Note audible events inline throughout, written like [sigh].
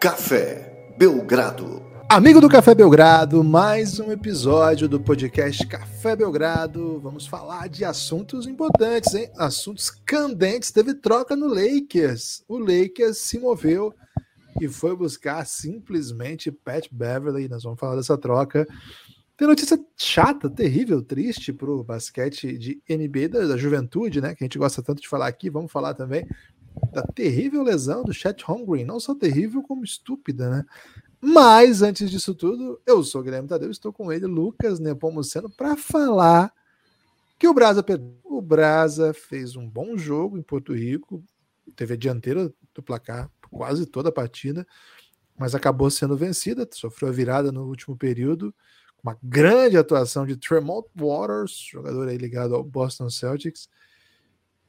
Café Belgrado. Amigo do Café Belgrado, mais um episódio do podcast Café Belgrado. Vamos falar de assuntos importantes, hein? Assuntos candentes. Teve troca no Lakers. O Lakers se moveu e foi buscar simplesmente Pat Beverly. Nós vamos falar dessa troca. Tem notícia chata, terrível, triste para o basquete de NBA da, da, juventude, né? Que a gente gosta tanto de falar aqui. Vamos falar também da terrível lesão do Chet Holmgren. Não só terrível, como estúpida, né? Mas, antes disso tudo, eu sou o Guilherme Tadeu, estou com ele, Lucas Nepomuceno, para falar que o Brasa O Brasa fez um bom jogo em Porto Rico, teve a dianteira do placar quase toda a partida, mas acabou sendo vencida, sofreu a virada no último período, uma grande atuação de Tremont Waters, jogador aí ligado ao Boston Celtics.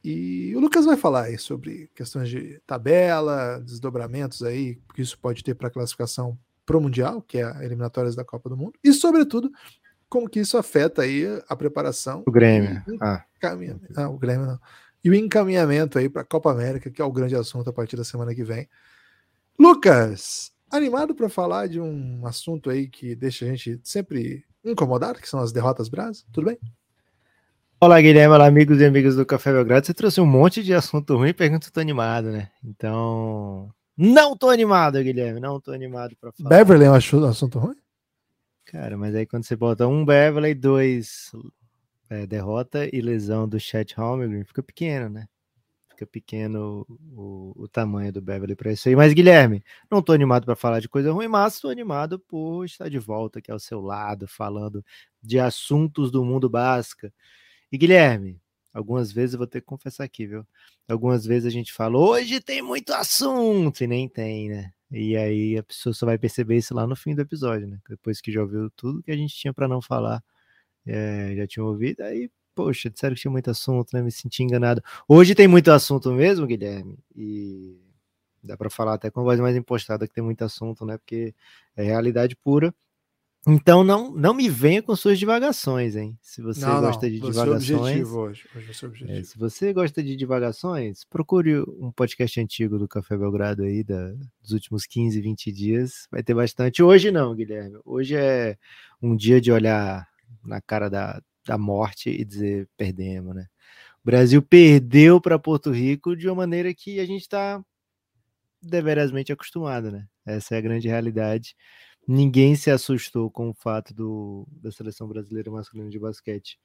E o Lucas vai falar aí sobre questões de tabela, desdobramentos aí, que isso pode ter para a classificação para o Mundial, que é a eliminatórias da Copa do Mundo, e sobretudo como que isso afeta aí a preparação. O Grêmio. Ah. ah, o Grêmio não. E o encaminhamento aí para a Copa América, que é o grande assunto a partir da semana que vem. Lucas, animado para falar de um assunto aí que deixa a gente sempre incomodado, que são as derrotas brás? Tudo bem? Olá, Guilherme, olá, amigos e amigas do Café Belgrado. Você trouxe um monte de assunto ruim e pergunta se tô animado, né? Então, não tô animado, Guilherme, não tô animado para falar. Beverly é um assunto ruim? Cara, mas aí quando você bota um Beverly, dois é, derrota e lesão do Chet Holmgren, fica pequeno, né? Fica pequeno o, o tamanho do Beverly para isso aí. Mas, Guilherme, não tô animado para falar de coisa ruim, mas tô animado por estar de volta aqui ao seu lado, falando de assuntos do mundo basca. E Guilherme, algumas vezes eu vou ter que confessar aqui, viu? Algumas vezes a gente fala, hoje tem muito assunto, e nem tem, né? E aí a pessoa só vai perceber isso lá no fim do episódio, né? Depois que já ouviu tudo que a gente tinha para não falar, é, já tinha ouvido, aí, poxa, disseram que tinha muito assunto, né? Me senti enganado. Hoje tem muito assunto mesmo, Guilherme, e dá para falar até com a voz mais impostada que tem muito assunto, né? Porque é realidade pura. Então não, não me venha com suas divagações, hein? Se você não, gosta não. de você divagações. Hoje. Hoje é, se você gosta de divagações, procure um podcast antigo do Café Belgrado aí, da, dos últimos 15, 20 dias. Vai ter bastante. Hoje não, Guilherme. Hoje é um dia de olhar na cara da, da morte e dizer perdemos, né? O Brasil perdeu para Porto Rico de uma maneira que a gente está deverazmente acostumado, né? Essa é a grande realidade ninguém se assustou com o fato do, da seleção brasileira masculina de basquete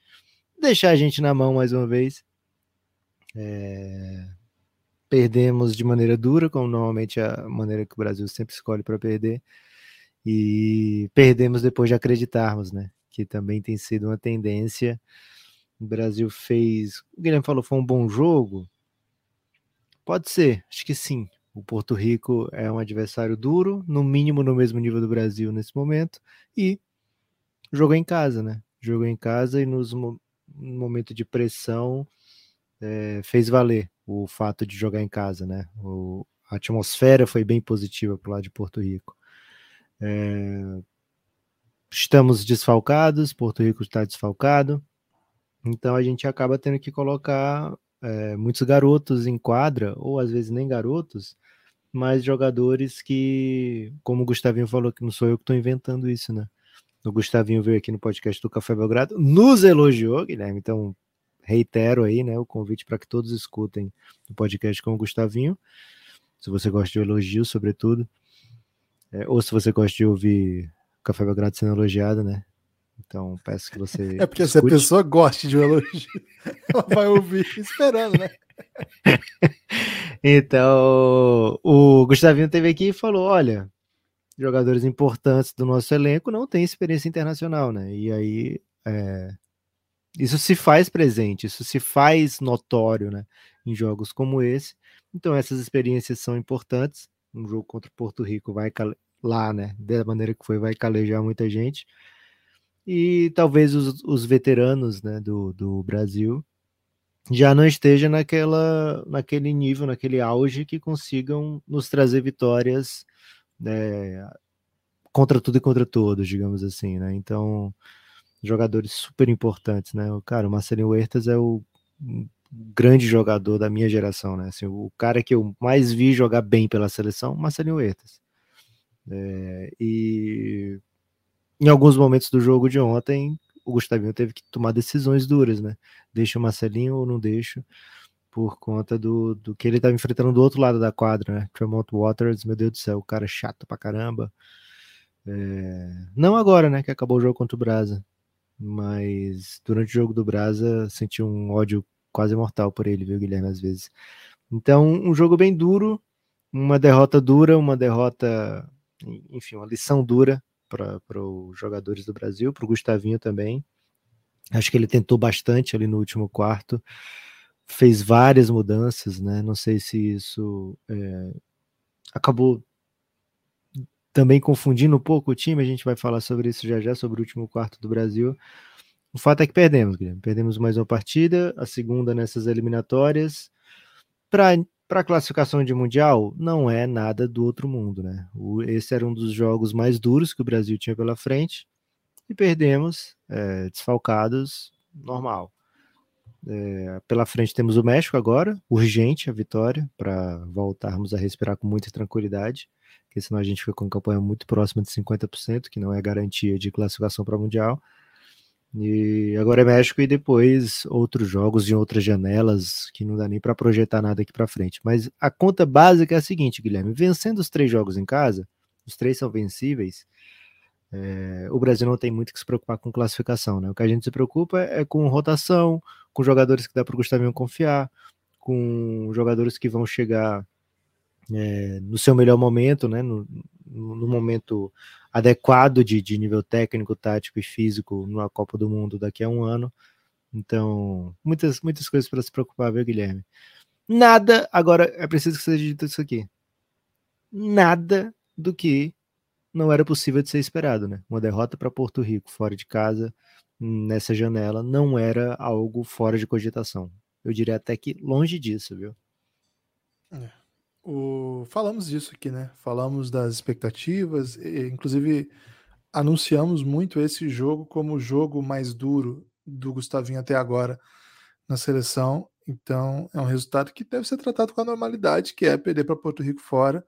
deixar a gente na mão mais uma vez. É... Perdemos de maneira dura, como normalmente é a maneira que o Brasil sempre escolhe para perder, e perdemos depois de acreditarmos, né? Que também tem sido uma tendência. O Brasil fez. O Guilherme falou foi um bom jogo. Pode ser, acho que sim. O Porto Rico é um adversário duro, no mínimo no mesmo nível do Brasil nesse momento, e jogou em casa, né? Jogou em casa e nos, no momento de pressão é, fez valer o fato de jogar em casa, né? O, a atmosfera foi bem positiva para lado de Porto Rico. É, estamos desfalcados, Porto Rico está desfalcado, então a gente acaba tendo que colocar é, muitos garotos em quadra, ou às vezes nem garotos, mas jogadores que, como o Gustavinho falou, que não sou eu que estou inventando isso, né? O Gustavinho veio aqui no podcast do Café Belgrado, nos elogiou, Guilherme, então reitero aí, né, o convite para que todos escutem o podcast com o Gustavinho, se você gosta de elogio, sobretudo, é, ou se você gosta de ouvir o Café Belgrado sendo elogiado, né, então peço que você. [laughs] É porque escute. se a pessoa gosta de um elogio, [laughs] ela vai ouvir esperando, né? [laughs] então, o Gustavinho teve aqui e falou: olha, jogadores importantes do nosso elenco não têm experiência internacional, né? E aí é, isso se faz presente, isso se faz notório, né? Em jogos como esse. Então, essas experiências são importantes. Um jogo contra Porto Rico vai lá, né? Da maneira que foi, vai calejar muita gente. E talvez os, os veteranos né, do, do Brasil já não esteja naquela, naquele nível, naquele auge que consigam nos trazer vitórias né, contra tudo e contra todos, digamos assim, né? Então, jogadores super importantes, né? Cara, o Marcelinho Huertas é o grande jogador da minha geração, né? Assim, o cara que eu mais vi jogar bem pela seleção, Marcelinho Huertas. É, e em alguns momentos do jogo de ontem, o Gustavinho teve que tomar decisões duras, né? Deixa o Marcelinho ou não deixa, por conta do, do que ele estava enfrentando do outro lado da quadra, né? Tremont Waters, meu Deus do céu, o cara é chato pra caramba. É... Não agora, né? Que acabou o jogo contra o Brasa. Mas durante o jogo do Brasa, senti um ódio quase mortal por ele, viu, Guilherme, às vezes. Então, um jogo bem duro, uma derrota dura, uma derrota, enfim, uma lição dura para os jogadores do Brasil, para o Gustavinho também. Acho que ele tentou bastante ali no último quarto, fez várias mudanças, né? Não sei se isso é, acabou também confundindo um pouco o time. A gente vai falar sobre isso já já, sobre o último quarto do Brasil. O fato é que perdemos, Guilherme. Perdemos mais uma partida, a segunda nessas eliminatórias. Para para classificação de mundial, não é nada do outro mundo, né? O, esse era um dos jogos mais duros que o Brasil tinha pela frente e perdemos, é, desfalcados, normal. É, pela frente temos o México agora, urgente a vitória, para voltarmos a respirar com muita tranquilidade, porque senão a gente fica com campanha muito próxima de 50%, que não é garantia de classificação para o Mundial. E agora é México e depois outros jogos em outras janelas que não dá nem para projetar nada aqui para frente. Mas a conta básica é a seguinte, Guilherme: vencendo os três jogos em casa, os três são vencíveis. É, o Brasil não tem muito que se preocupar com classificação, né? O que a gente se preocupa é com rotação, com jogadores que dá para o Gustavinho confiar, com jogadores que vão chegar é, no seu melhor momento, né? No, no momento adequado de, de nível técnico, tático e físico na Copa do Mundo daqui a um ano. Então, muitas, muitas coisas para se preocupar, viu, Guilherme? Nada, agora é preciso que seja dito isso aqui. Nada do que não era possível de ser esperado, né? Uma derrota para Porto Rico fora de casa nessa janela não era algo fora de cogitação. Eu diria até que longe disso, viu? É. O... Falamos disso aqui, né? Falamos das expectativas, e, inclusive anunciamos muito esse jogo como o jogo mais duro do Gustavinho até agora na seleção. Então é um resultado que deve ser tratado com a normalidade, que é perder para Porto Rico fora.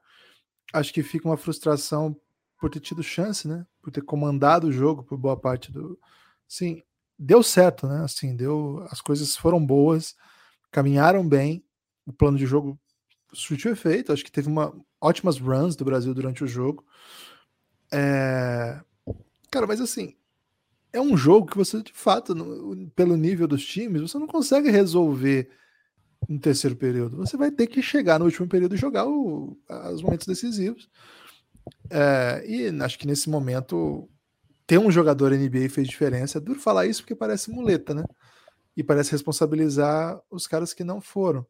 Acho que fica uma frustração por ter tido chance, né? Por ter comandado o jogo por boa parte do. Sim, deu certo, né? Assim, deu. As coisas foram boas, caminharam bem. O plano de jogo surtiu efeito. Acho que teve uma, ótimas runs do Brasil durante o jogo. É... Cara, mas assim, é um jogo que você, de fato, no, pelo nível dos times, você não consegue resolver no terceiro período. Você vai ter que chegar no último período e jogar os momentos decisivos. É, e acho que nesse momento ter um jogador NBA fez diferença. É duro falar isso porque parece muleta, né? E parece responsabilizar os caras que não foram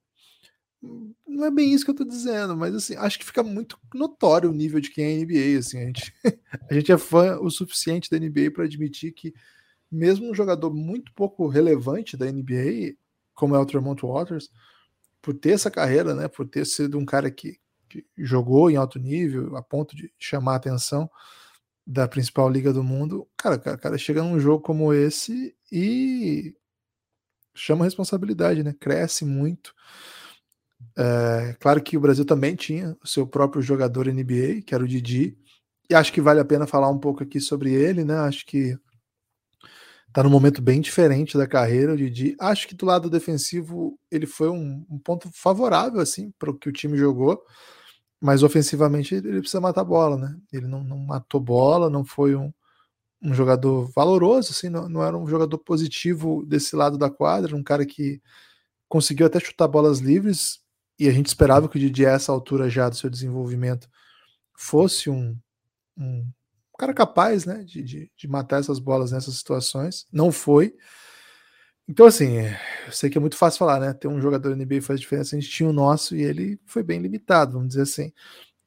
não é bem isso que eu tô dizendo, mas assim, acho que fica muito notório o nível de quem é NBA, assim, a gente, [laughs] a gente é fã o suficiente da NBA para admitir que mesmo um jogador muito pouco relevante da NBA, como é o Tremont Waters, por ter essa carreira, né, por ter sido um cara que, que jogou em alto nível, a ponto de chamar a atenção da principal liga do mundo, cara, o cara chega num jogo como esse e chama responsabilidade, né? Cresce muito. É, claro que o Brasil também tinha o seu próprio jogador NBA, que era o Didi, e acho que vale a pena falar um pouco aqui sobre ele, né? Acho que tá num momento bem diferente da carreira, o Didi. Acho que do lado defensivo ele foi um, um ponto favorável, assim, para o que o time jogou, mas ofensivamente ele precisa matar bola, né? Ele não, não matou bola, não foi um, um jogador valoroso, assim, não, não era um jogador positivo desse lado da quadra, um cara que conseguiu até chutar bolas livres, e a gente esperava que o Didi, a essa altura já do seu desenvolvimento, fosse um, um cara capaz né, de, de, de, matar essas bolas nessas situações. Não foi. Então, assim, eu sei que é muito fácil falar, né? Ter um jogador NBA faz diferença. A gente tinha o nosso e ele foi bem limitado, vamos dizer assim.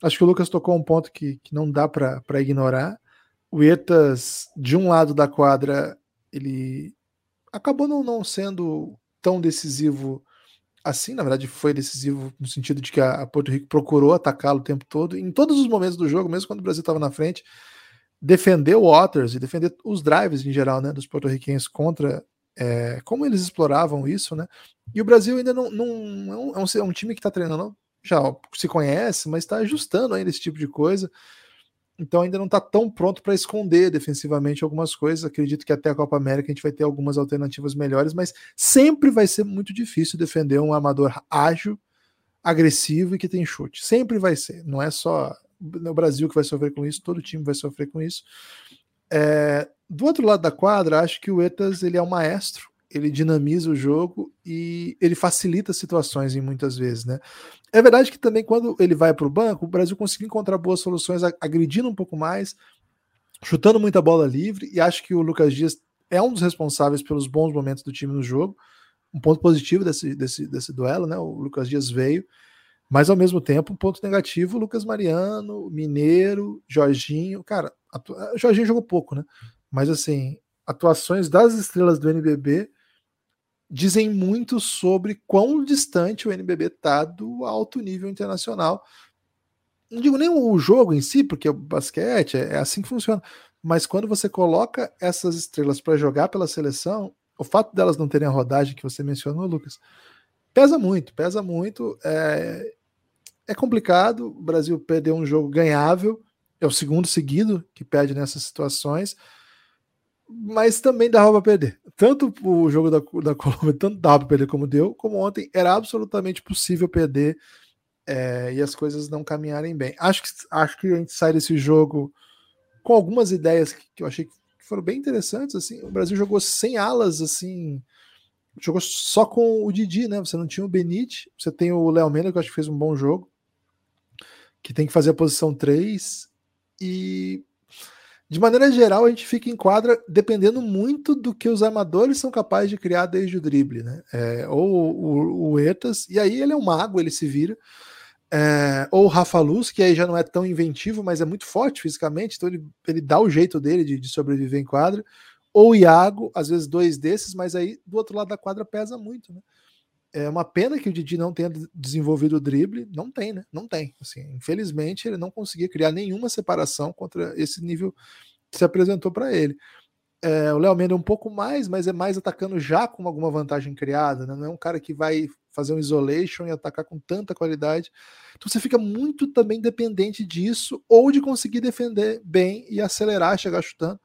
Acho que o Lucas tocou um ponto que, que não dá para ignorar. O Etas, de um lado da quadra, ele acabou não, não sendo tão decisivo assim, na verdade, foi decisivo no sentido de que a, Porto Rico procurou atacá-lo o tempo todo, em todos os momentos do jogo, mesmo quando o Brasil estava na frente, defender o Waters e defender os drives em geral, né, dos porto-riquenhos contra é, como eles exploravam isso, né? E o Brasil ainda não, não é, um, é, um, é time que está treinando, já se conhece, mas está ajustando ainda esse tipo de coisa. Então ainda não está tão pronto para esconder defensivamente algumas coisas. Acredito que até a Copa América a gente vai ter algumas alternativas melhores, mas sempre vai ser muito difícil defender um amador ágil, agressivo e que tem chute. Sempre vai ser. Não é só no Brasil que vai sofrer com isso, todo time vai sofrer com isso. É, do outro lado da quadra, acho que o Etas ele é um maestro, ele dinamiza o jogo e ele facilita situações em muitas vezes, né? É verdade que também quando ele vai para o banco, o Brasil conseguiu encontrar boas soluções, agredindo um pouco mais, chutando muita bola livre, e acho que o Lucas Dias é um dos responsáveis pelos bons momentos do time no jogo. Um ponto positivo desse, desse, desse duelo, né? O Lucas Dias veio, mas ao mesmo tempo, um ponto negativo: Lucas Mariano, Mineiro, Jorginho. Cara, atu... Jorginho jogou pouco, né? Mas assim, atuações das estrelas do NBB dizem muito sobre quão distante o NBB está do alto nível internacional. Não digo nem o jogo em si, porque o basquete é, é assim que funciona, mas quando você coloca essas estrelas para jogar pela seleção, o fato delas não terem a rodagem que você mencionou, Lucas, pesa muito, pesa muito. É, é complicado. O Brasil perdeu um jogo ganhável, é o segundo seguido que perde nessas situações mas também dava para perder. Tanto o jogo da, da Colômbia, tanto dava para perder como deu, como ontem era absolutamente possível perder é, e as coisas não caminharem bem. Acho que, acho que a gente sai desse jogo com algumas ideias que, que eu achei que foram bem interessantes. Assim, o Brasil jogou sem alas, assim, jogou só com o Didi, né? Você não tinha o Benite, você tem o Léo Mena, que eu acho que fez um bom jogo, que tem que fazer a posição 3, e de maneira geral, a gente fica em quadra dependendo muito do que os armadores são capazes de criar desde o drible, né? É, ou o, o, Etas, e aí ele é um mago, ele se vira. É, ou o Rafa Luz, que aí já não é tão inventivo, mas é muito forte fisicamente, então ele, ele dá o jeito dele de, de sobreviver em quadra. Ou o Iago, às vezes dois desses, mas aí do outro lado da quadra pesa muito, né? É uma pena que o Didi não tenha desenvolvido o drible. Não tem, né? Não tem. Assim, infelizmente, ele não conseguia criar nenhuma separação contra esse nível que se apresentou para ele. É, o Léo Mendes é um pouco mais, mas é mais atacando já com alguma vantagem criada. Né? Não é um cara que vai fazer um isolation e atacar com tanta qualidade. Então você fica muito também dependente disso ou de conseguir defender bem e acelerar, chegar chutando.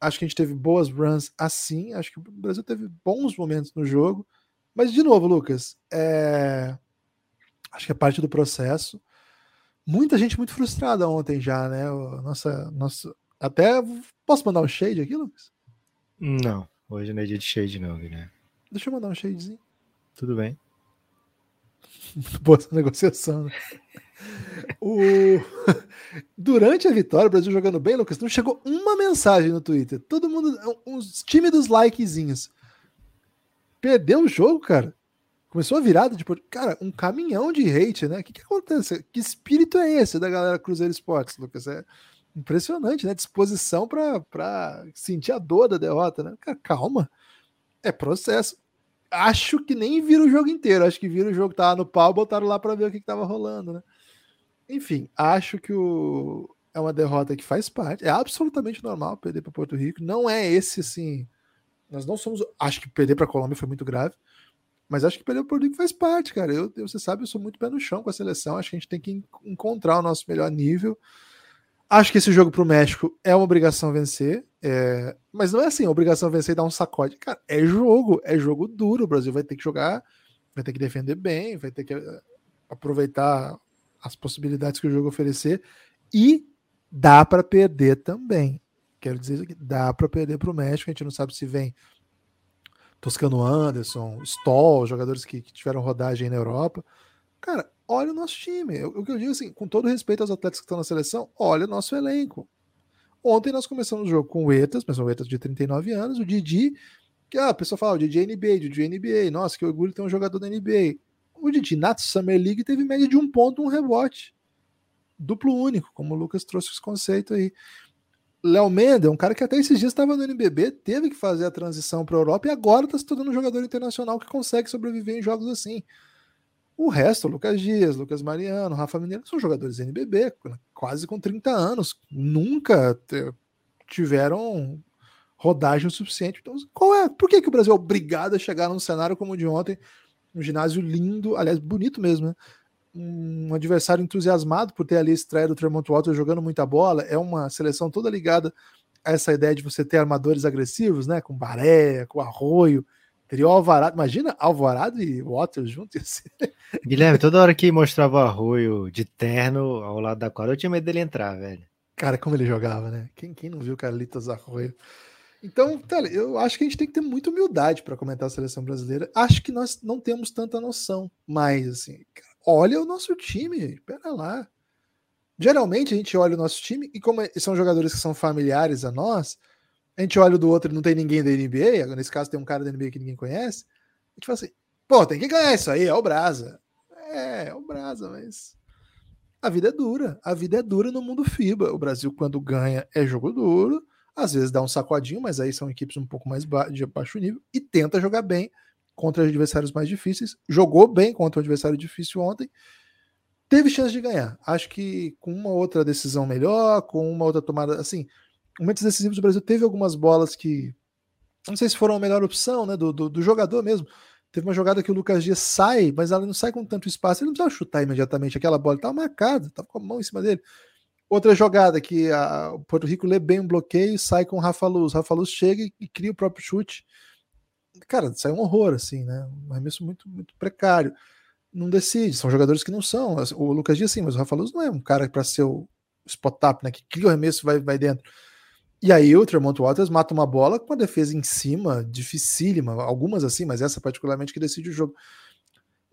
Acho que a gente teve boas runs assim. Acho que o Brasil teve bons momentos no jogo. Mas, de novo, Lucas, é... acho que é parte do processo. Muita gente muito frustrada ontem já, né? Nossa, nossa... Até posso mandar um shade aqui, Lucas? Não, hoje não é dia de shade, não, Guilherme. Deixa eu mandar um shadezinho. Tudo bem. [laughs] Boa essa negociação, né? o... [laughs] Durante a vitória, o Brasil jogando bem, Lucas, não chegou uma mensagem no Twitter. Todo mundo, uns tímidos likezinhos. Perdeu o jogo, cara. Começou a virada de. Cara, um caminhão de hate, né? O que, que acontece? Que espírito é esse da galera Cruzeiro Esportes, Lucas? É impressionante, né? Disposição para sentir a dor da derrota, né? Cara, calma. É processo. Acho que nem vira o jogo inteiro. Acho que vira o jogo tava no pau, botaram lá para ver o que, que tava rolando, né? Enfim, acho que o... é uma derrota que faz parte. É absolutamente normal perder para Porto Rico. Não é esse, assim, nós não somos. Acho que perder para a Colômbia foi muito grave, mas acho que perder para o Rico faz parte, cara. Eu, você sabe, eu sou muito pé no chão com a seleção. Acho que a gente tem que encontrar o nosso melhor nível. Acho que esse jogo para o México é uma obrigação vencer, é... mas não é assim, obrigação vencer e dar um sacode. Cara, é jogo, é jogo duro. O Brasil vai ter que jogar, vai ter que defender bem, vai ter que eh, aproveitar as possibilidades que o jogo oferecer e dá para perder também. Quero dizer que dá para perder para o México. A gente não sabe se vem Toscano Anderson, Stoll, jogadores que, que tiveram rodagem na Europa. Cara, olha o nosso time. O que eu digo assim, com todo respeito aos atletas que estão na seleção, olha o nosso elenco. Ontem nós começamos o jogo com o Etas, mas o Etas de 39 anos, o Didi, que ah, a pessoa fala, o Didi é NBA, Didi é NBA, nossa, que orgulho ter um jogador da NBA. O Didi na Summer League teve média de um ponto, um rebote. Duplo único, como o Lucas trouxe esse conceito aí. Léo é um cara que até esses dias estava no NBB, teve que fazer a transição para a Europa e agora está se tornando um jogador internacional que consegue sobreviver em jogos assim. O resto, Lucas Dias, Lucas Mariano, Rafa Mineiro, são jogadores NBB, quase com 30 anos, nunca tiveram rodagem o suficiente. Então, qual é? Por que, que o Brasil é obrigado a chegar num cenário como o de ontem, um ginásio lindo, aliás, bonito mesmo, né? Um adversário entusiasmado por ter ali a estreia do Tremont Walter jogando muita bola. É uma seleção toda ligada a essa ideia de você ter armadores agressivos, né? Com Baré, com Arroio. Teria o Alvarado. Imagina Alvarado e Waters juntos. [laughs] Guilherme, toda hora que mostrava o Arroio de terno ao lado da quadra, eu tinha medo dele entrar, velho. Cara, como ele jogava, né? Quem, quem não viu Carlitos Arroio? Então, cara, eu acho que a gente tem que ter muita humildade para comentar a seleção brasileira. Acho que nós não temos tanta noção, mas assim, olha o nosso time, pera lá. Geralmente a gente olha o nosso time e como são jogadores que são familiares a nós, a gente olha o do outro e não tem ninguém da NBA, nesse caso tem um cara da NBA que ninguém conhece, a gente fala assim, pô, tem que ganhar isso aí, é o Brasa. É, é o Brasa, mas a vida é dura, a vida é dura no mundo FIBA. O Brasil quando ganha é jogo duro, às vezes dá um sacodinho, mas aí são equipes um pouco mais ba de baixo nível e tenta jogar bem contra adversários mais difíceis. Jogou bem contra um adversário difícil ontem. Teve chance de ganhar. Acho que com uma outra decisão melhor, com uma outra tomada, assim, momentos decisivos do Brasil teve algumas bolas que não sei se foram a melhor opção, né, do, do, do jogador mesmo. Teve uma jogada que o Lucas Dias sai, mas ela não sai com tanto espaço. Ele não precisava chutar imediatamente aquela bola, estava marcada, estava com a mão em cima dele. Outra jogada que a, o Porto Rico lê bem um bloqueio, sai com o Rafa Luz. Rafa Luz chega e, e cria o próprio chute. Cara, sai um horror, assim, né? Um arremesso muito, muito precário. Não decide, são jogadores que não são. O Lucas Dias, sim, mas o Rafa Luz não é um cara para ser o spot-up, né? Que cria o arremesso e vai, vai dentro. E aí o Tremont Waters mata uma bola com uma defesa em cima, dificílima, algumas assim, mas essa particularmente que decide o jogo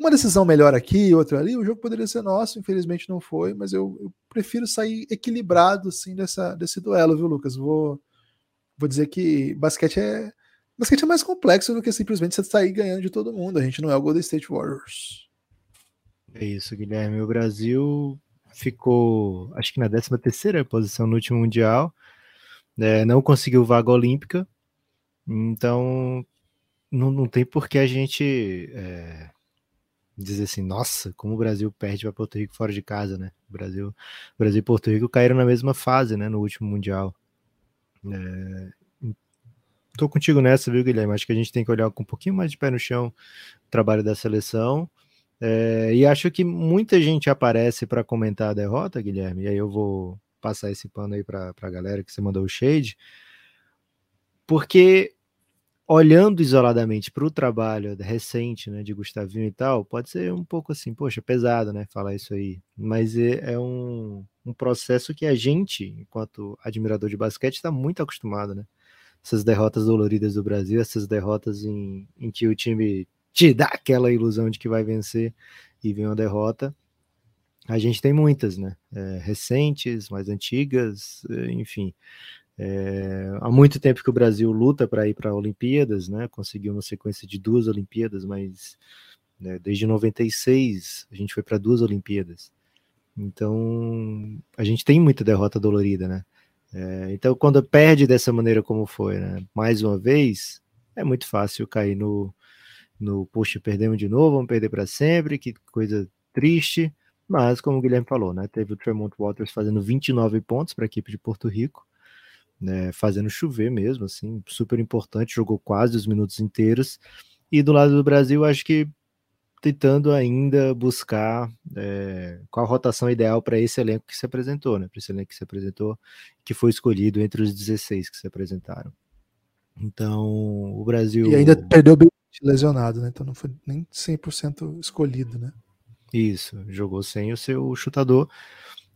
uma decisão melhor aqui, outra ali, o jogo poderia ser nosso, infelizmente não foi, mas eu, eu prefiro sair equilibrado assim dessa, desse duelo, viu, Lucas? Vou, vou dizer que basquete é basquete é mais complexo do que simplesmente você sair ganhando de todo mundo. A gente não é o Golden State Warriors. É isso, Guilherme. O Brasil ficou, acho que na 13 terceira posição no último mundial, né? não conseguiu vaga olímpica, então não, não tem por que a gente é dizer assim, nossa, como o Brasil perde para Porto Rico fora de casa, né? O Brasil, Brasil e Porto Rico caíram na mesma fase, né, no último mundial. É... Tô contigo nessa, viu, Guilherme? Acho que a gente tem que olhar com um pouquinho mais de pé no chão o trabalho da seleção. É... E acho que muita gente aparece para comentar a derrota, Guilherme. E aí eu vou passar esse pano aí para a galera que você mandou o shade, porque olhando isoladamente para o trabalho recente, né, de Gustavinho e tal, pode ser um pouco assim, poxa, pesado, né, falar isso aí, mas é, é um, um processo que a gente, enquanto admirador de basquete, está muito acostumado, né, essas derrotas doloridas do Brasil, essas derrotas em, em que o time te dá aquela ilusão de que vai vencer e vem uma derrota, a gente tem muitas, né, é, recentes, mais antigas, enfim, é, há muito tempo que o Brasil luta para ir para Olimpíadas, né? Conseguiu uma sequência de duas Olimpíadas, mas né, desde 96 a gente foi para duas Olimpíadas. Então a gente tem muita derrota dolorida, né? É, então quando perde dessa maneira como foi, né? Mais uma vez é muito fácil cair no no puxa, perdemos de novo, vamos perder para sempre, que coisa triste. Mas como o Guilherme falou, né? Teve o Tremont Waters fazendo 29 pontos para a equipe de Porto Rico né, fazendo chover mesmo, assim, super importante, jogou quase os minutos inteiros. E do lado do Brasil, acho que tentando ainda buscar é, qual a rotação ideal para esse elenco que se apresentou, né? Para esse elenco que se apresentou, que foi escolhido entre os 16 que se apresentaram. Então, o Brasil. E ainda perdeu bem lesionado, né? Então não foi nem 100% escolhido, né? Isso, jogou sem o seu chutador.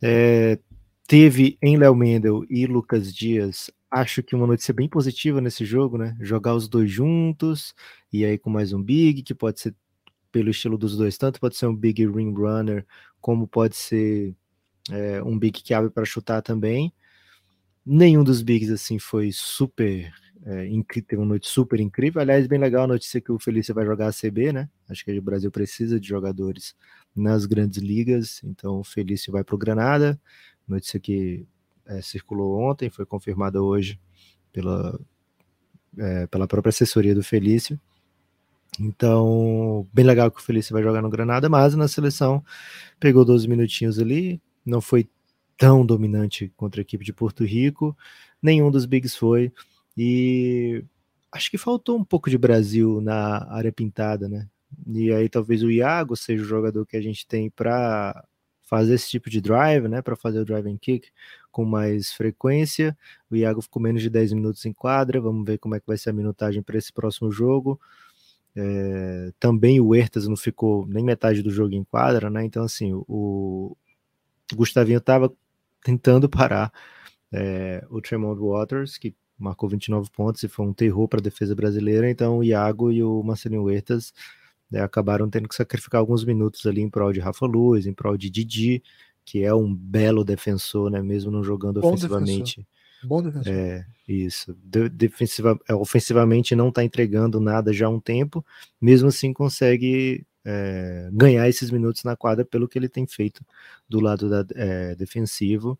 É, teve em Léo Mendel e Lucas Dias, acho que uma notícia bem positiva nesse jogo, né? Jogar os dois juntos, e aí com mais um Big, que pode ser pelo estilo dos dois, tanto pode ser um Big Ring Runner, como pode ser é, um Big que abre para chutar também. Nenhum dos Bigs assim foi super é, teve uma noite super incrível. Aliás, bem legal a notícia que o Felício vai jogar a CB, né? Acho que o Brasil precisa de jogadores nas grandes ligas, então o Felício vai para o Granada, Notícia que é, circulou ontem, foi confirmada hoje pela, é, pela própria assessoria do Felício. Então, bem legal que o Felício vai jogar no Granada, mas na seleção pegou 12 minutinhos ali, não foi tão dominante contra a equipe de Porto Rico, nenhum dos bigs foi, e acho que faltou um pouco de Brasil na área pintada, né? E aí talvez o Iago seja o jogador que a gente tem para fazer esse tipo de drive, né, para fazer o drive and kick com mais frequência. O Iago ficou menos de 10 minutos em quadra, vamos ver como é que vai ser a minutagem para esse próximo jogo. É, também o Huertas não ficou nem metade do jogo em quadra, né? Então, assim, o, o Gustavinho estava tentando parar é, o Tremont Waters, que marcou 29 pontos e foi um terror para a defesa brasileira. Então, o Iago e o Marcelinho Huertas né, acabaram tendo que sacrificar alguns minutos ali em prol de Rafa Luz, em prol de Didi, que é um belo defensor, né? Mesmo não jogando Bom ofensivamente. Defensor. Bom defensor. É, isso. De, defensiva, é, ofensivamente não está entregando nada já há um tempo, mesmo assim consegue é, ganhar esses minutos na quadra pelo que ele tem feito do lado da, é, defensivo.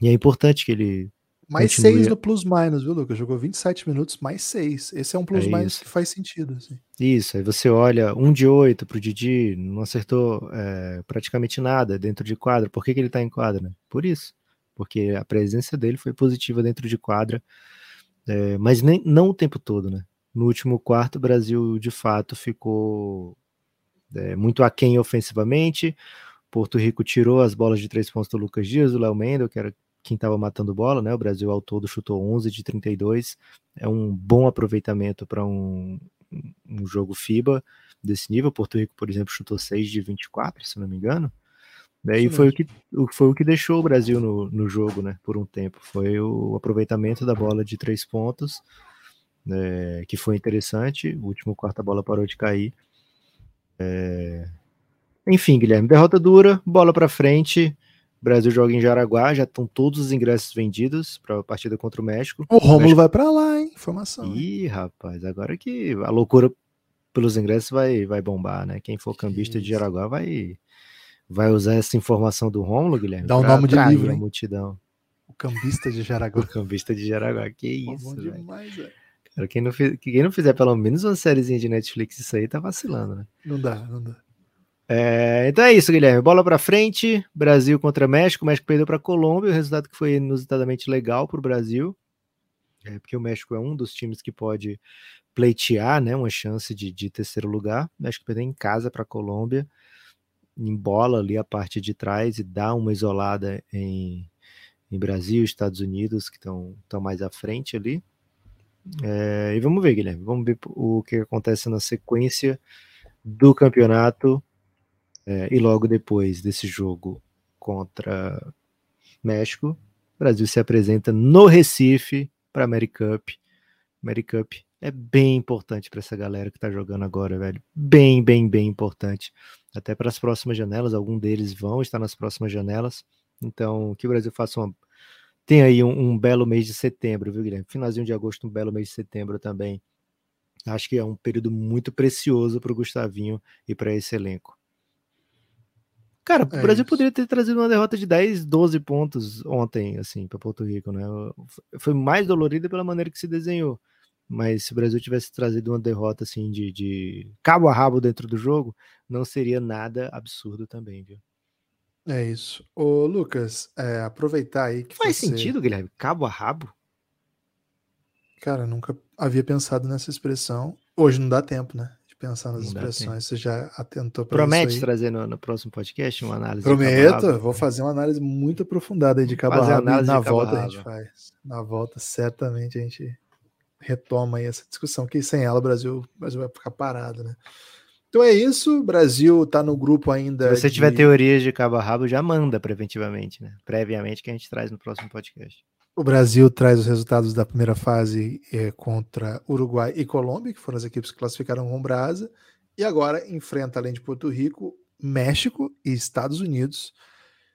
E é importante que ele. Mais continue... seis no plus-minus, viu, Lucas? Jogou 27 minutos, mais seis. Esse é um plus-minus é que faz sentido. Assim. Isso, aí você olha um de oito para o Didi, não acertou é, praticamente nada dentro de quadra. Por que, que ele está em quadra? Por isso porque a presença dele foi positiva dentro de quadra, é, mas nem, não o tempo todo, né? No último quarto, o Brasil de fato ficou é, muito aquém ofensivamente. Porto Rico tirou as bolas de três pontos do Lucas Dias, do Léo Mendel, que era quem estava matando bola, né? O Brasil ao todo chutou 11 de 32. É um bom aproveitamento para um, um jogo FIBA desse nível. Porto Rico, por exemplo, chutou 6 de 24, se não me engano. Daí foi o, que, foi o que deixou o Brasil no, no jogo, né? Por um tempo. Foi o aproveitamento da bola de três pontos, é, que foi interessante. O último quarto a bola parou de cair. É... Enfim, Guilherme, derrota dura, bola para frente. O Brasil joga em Jaraguá, já estão todos os ingressos vendidos para a partida contra o México. O Rômulo México... vai para lá, hein? Informação. Ih, rapaz, agora que a loucura pelos ingressos vai, vai bombar, né? Quem for cambista de Jaraguá vai vai usar essa informação do Romulo, Guilherme? Dá o um nome de livro, hein? multidão. O cambista de Jaraguá. [laughs] O cambista de Jaraguá, que isso, velho. Demais, Cara, quem não, fiz, quem não fizer pelo menos uma sériezinha de Netflix isso aí tá vacilando, né? Não dá, não dá. É, então é isso, Guilherme. Bola para frente. Brasil contra México. O México perdeu para Colômbia. O resultado que foi inusitadamente legal para o Brasil. É, porque o México é um dos times que pode pleitear né, uma chance de, de terceiro lugar. O México perdeu em casa para a Colômbia embola ali a parte de trás e dá uma isolada em, em Brasil, Estados Unidos, que estão mais à frente ali. É, e vamos ver, Guilherme, vamos ver o que acontece na sequência do campeonato é, e logo depois desse jogo contra México, o Brasil se apresenta no Recife para a AmeriCup. AmeriCup é bem importante para essa galera que está jogando agora, velho. Bem, bem, bem importante até para as próximas janelas. Algum deles vão estar nas próximas janelas. Então, que o Brasil faça uma. Tem aí um, um, belo mês de setembro, viu, Guilherme? Finalzinho de agosto, um belo mês de setembro também. Acho que é um período muito precioso para o Gustavinho e para esse elenco. Cara, é o Brasil isso. poderia ter trazido uma derrota de 10, 12 pontos ontem, assim, para Porto Rico, né? Foi mais dolorida pela maneira que se desenhou. Mas se o Brasil tivesse trazido uma derrota assim de, de cabo a rabo dentro do jogo, não seria nada absurdo também, viu? É isso. Ô, Lucas, é, aproveitar aí que Faz você... sentido, Guilherme? Cabo a rabo? Cara, nunca havia pensado nessa expressão. Hoje não dá tempo, né? De pensar nas não expressões. Você já atentou para Promete trazer no, no, próximo podcast uma análise Prometo, vou fazer uma análise muito aprofundada aí de cabo a rabo. Na volta a gente faz. Na volta, certamente a gente retoma aí essa discussão, que sem ela o Brasil, o Brasil vai ficar parado, né? Então é isso, o Brasil está no grupo ainda. Se você de... tiver teorias de cabo a rabo, já manda preventivamente, né? Previamente que a gente traz no próximo podcast. O Brasil traz os resultados da primeira fase é, contra Uruguai e Colômbia, que foram as equipes que classificaram com Brasa, e agora enfrenta, além de Porto Rico, México e Estados Unidos.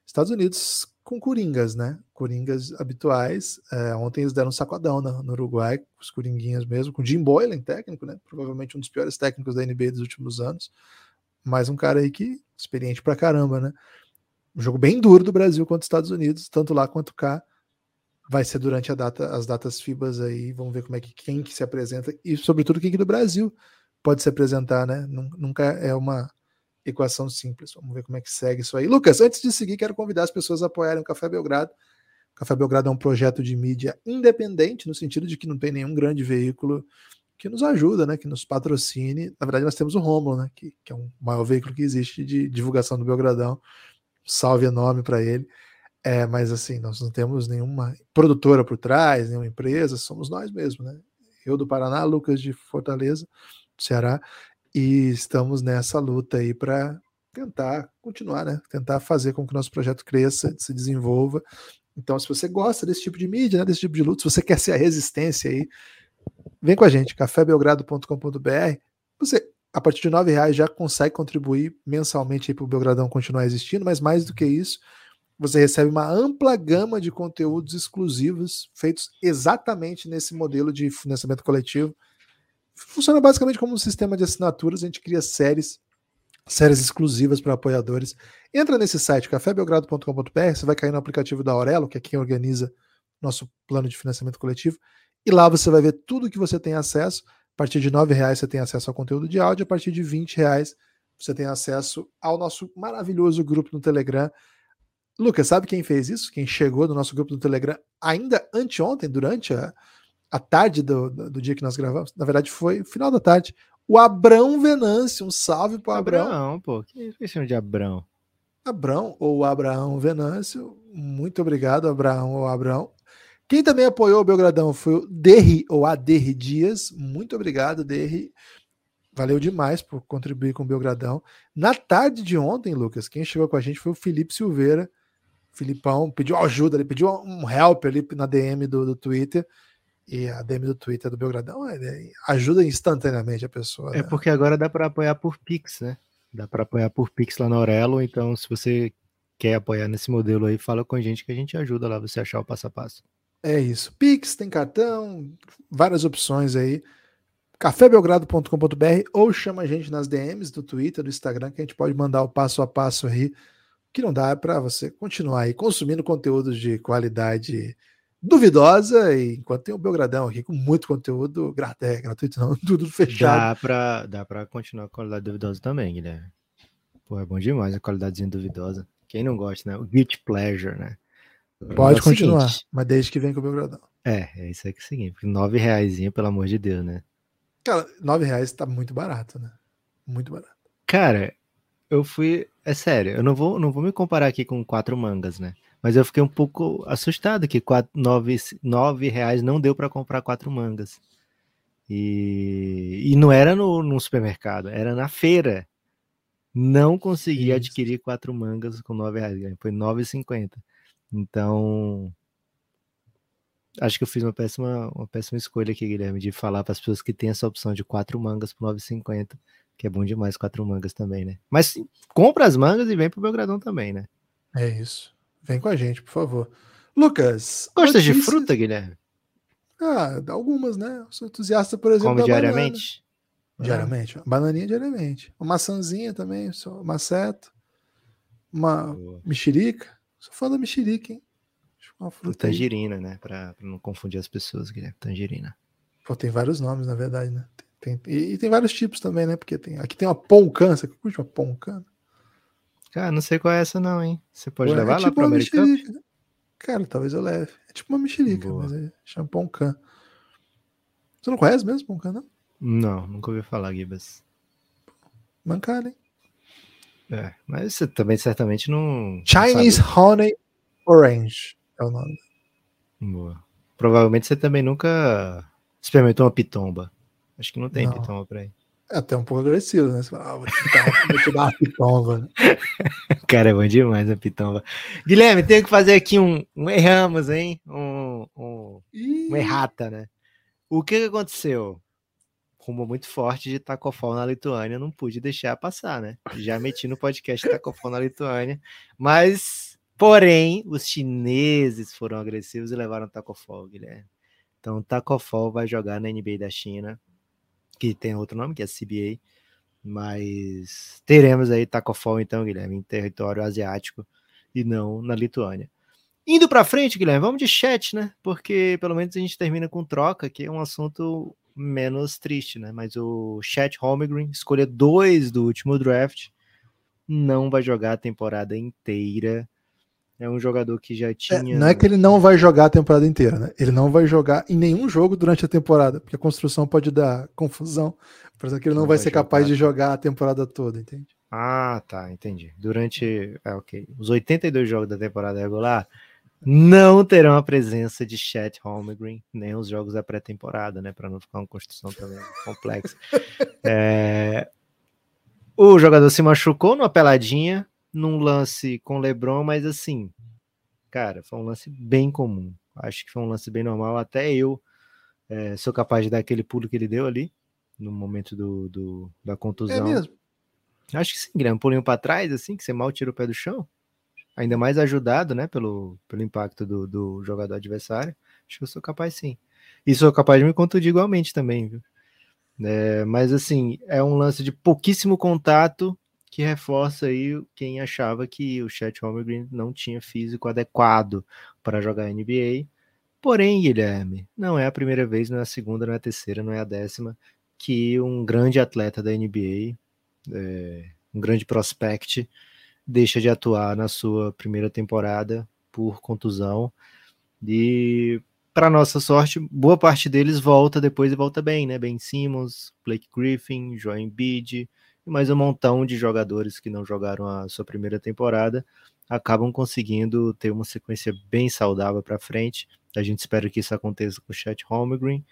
Estados Unidos com coringas, né? Coringas habituais. É, ontem eles deram um sacodão no, no, Uruguai, os coringuinhas mesmo, com Jim Boylan, técnico, né? Provavelmente um dos piores técnicos da NBA dos últimos anos. Mais um cara aí que experiente pra caramba, né? Um jogo bem duro do Brasil contra os Estados Unidos, tanto lá quanto cá. Vai ser durante a data, as datas FIBAs aí, vamos ver como é que quem que se apresenta e sobretudo quem que do Brasil pode se apresentar, né? Nunca é uma equação simples. Vamos ver como é que segue isso aí. Lucas, antes de seguir, quero convidar as pessoas a apoiarem o Café Belgrado. O Café Belgrado é um projeto de mídia independente, no sentido de que não tem nenhum grande veículo que nos ajuda, né? Que nos patrocine. Na verdade, nós temos o Romulo, né? Que, que é o maior veículo que existe de divulgação do Belgradão. salve enorme para ele. É, mas assim, nós não temos nenhuma produtora por trás, nenhuma empresa, somos nós mesmos, né? Eu do Paraná, Lucas de Fortaleza, Ceará, e estamos nessa luta aí para tentar continuar, né? Tentar fazer com que o nosso projeto cresça, se desenvolva. Então, se você gosta desse tipo de mídia, né, desse tipo de luta, se você quer ser a resistência aí, vem com a gente, cafébelgrado.com.br. Você, a partir de R$ reais já consegue contribuir mensalmente para o Belgradão continuar existindo, mas mais do que isso, você recebe uma ampla gama de conteúdos exclusivos feitos exatamente nesse modelo de financiamento coletivo. Funciona basicamente como um sistema de assinaturas, a gente cria séries séries exclusivas para apoiadores. Entra nesse site cafébelgrado.com.br, você vai cair no aplicativo da Aurelo, que é quem organiza nosso plano de financiamento coletivo, e lá você vai ver tudo que você tem acesso. A partir de R$ reais você tem acesso ao conteúdo de áudio, a partir de R$ reais você tem acesso ao nosso maravilhoso grupo no Telegram. Lucas, sabe quem fez isso? Quem chegou no nosso grupo no Telegram ainda anteontem, durante a, a tarde do, do, dia que nós gravamos? Na verdade, foi final da tarde o Abrão Venâncio. Um salve pro Abrão. Abrão, pô. Que chama de Abrão? Abrão ou Abraão Venâncio. Muito obrigado, Abraão ou Abrão. Quem também apoiou o Belgradão foi o Derri ou Aderri Dias. Muito obrigado, Derri. Valeu demais por contribuir com o Belgradão. Na tarde de ontem, Lucas, quem chegou com a gente foi o Felipe Silveira. Filipão pediu ajuda, ele pediu um help ali na DM do, do Twitter. E a DM do Twitter do Belgradão é, ajuda instantaneamente a pessoa. É né? porque agora dá para apoiar por Pix, né? Dá para apoiar por Pix lá na Aurelo. Então, se você quer apoiar nesse modelo aí, fala com a gente que a gente ajuda lá você achar o passo a passo. É isso. Pix, tem cartão, várias opções aí. cafébelgrado.com.br ou chama a gente nas DMs do Twitter, do Instagram, que a gente pode mandar o passo a passo aí. que não dá para você continuar aí consumindo conteúdos de qualidade duvidosa, e enquanto tem o Belgradão aqui com muito conteúdo é, gratuito, não, [laughs] tudo fechado. Dá para dá pra continuar com a qualidade duvidosa também, Guilherme. Pô, é bom demais a qualidadezinha duvidosa. Quem não gosta, né? O Guilty Pleasure, né? Pode é continuar, seguinte, mas desde que vem com o Belgradão. É, é isso aí que é o seguinte, nove reais, pelo amor de Deus, né? Cara, nove reais tá muito barato, né? Muito barato. Cara, eu fui, é sério, eu não vou, não vou me comparar aqui com quatro mangas, né? Mas eu fiquei um pouco assustado que quatro, nove, nove reais não deu para comprar quatro mangas. E, e não era no, no supermercado, era na feira. Não consegui Isso. adquirir quatro mangas com nove reais, foi nove cinquenta. Então, acho que eu fiz uma péssima, uma péssima escolha aqui, Guilherme, de falar para as pessoas que tem essa opção de quatro mangas por 9,50, que é bom demais quatro mangas também, né? Mas compra as mangas e vem pro Belgradão também, né? É isso. Vem com a gente, por favor. Lucas. Gosta de fruta, Guilherme? Ah, algumas, né? Eu sou entusiasta, por exemplo. Come diariamente? Banana. Diariamente. Uma bananinha diariamente. Uma maçãzinha também, sou maceto. Uma Boa. mexerica. Sou fã da mexerica, hein? Uma fruta tangerina, né? Pra, pra, não confundir as pessoas, Guilherme. Tangerina. Pô, tem vários nomes, na verdade, né? Tem, e, e, tem vários tipos também, né? Porque tem, aqui tem uma poncan. Você curte uma poncan? Cara, não sei qual é essa não, hein? Você pode Ué, levar é lá tipo para Americano? Cara, talvez eu leve. É tipo uma mexerica, Boa. mas é chama Poncan. Você não conhece mesmo Poncan, não? Não, nunca ouvi falar, Gibas. Mancada, hein? É, mas você também certamente não. Chinese não Honey Orange é o nome. Boa. Provavelmente você também nunca experimentou uma pitomba. Acho que não tem não. pitomba por aí. É até um pouco agressivo, né? Você fala, ah, vou te dar, vou te dar uma pitomba. [laughs] Cara, é bom demais a pitomba. Guilherme, tenho que fazer aqui um, um erramos, hein? Um, um, um errata, né? O que, que aconteceu? Rumo muito forte de Tacofol na Lituânia, não pude deixar passar, né? Já meti no podcast Tacofol na Lituânia, mas, porém, os chineses foram agressivos e levaram Tacofol, Guilherme. Então, Tacofol vai jogar na NBA da China que tem outro nome, que é CBA, mas teremos aí Tacofol então, Guilherme, em território asiático e não na Lituânia. Indo para frente, Guilherme, vamos de chat, né? Porque pelo menos a gente termina com troca, que é um assunto menos triste, né? Mas o Chat Holmgren, escolha dois do último draft, não vai jogar a temporada inteira. É um jogador que já tinha. É, não é que ele não vai jogar a temporada inteira, né? Ele não vai jogar em nenhum jogo durante a temporada, porque a construção pode dar confusão. Por exemplo, que ele não, não vai, vai, ser jogar. capaz de jogar a temporada toda, entende? Ah, tá, entendi. Durante. É, ok. Os 82 jogos da temporada regular não terão a presença de Chet Holmgren, nem os jogos da pré-temporada, né? Para não ficar uma construção também complexa. [laughs] É... O jogador se machucou numa peladinha, num lance com LeBron, mas assim, cara, foi um lance bem comum. Acho que foi um lance bem normal. Até eu é, sou capaz de dar aquele pulo que ele deu ali no momento do, do da contusão. É mesmo? Acho que sim, Guilherme, um pulinho para trás, assim, que você mal tira o pé do chão. Ainda mais ajudado, né, pelo, pelo impacto do, do jogador adversário. Acho que eu sou capaz sim. E sou capaz de me contundir igualmente também, viu? É, mas assim, é um lance de pouquíssimo contato que reforça aí quem achava que o Chet Holmgren não tinha físico adequado para jogar NBA. Porém, Guilherme, não é a primeira vez, não é a segunda, não é a terceira, não é a décima que um grande atleta da NBA é, um grande prospect, deixa de atuar na sua primeira temporada por contusão. E, para nossa sorte, boa parte deles volta depois e volta bem, né? Ben Simmons, Blake Griffin, Joel Embiid e mais um montão de jogadores que não jogaram a sua primeira temporada acabam conseguindo ter uma sequência bem saudável para frente. A gente espera que isso aconteça com o Chet Holmgren,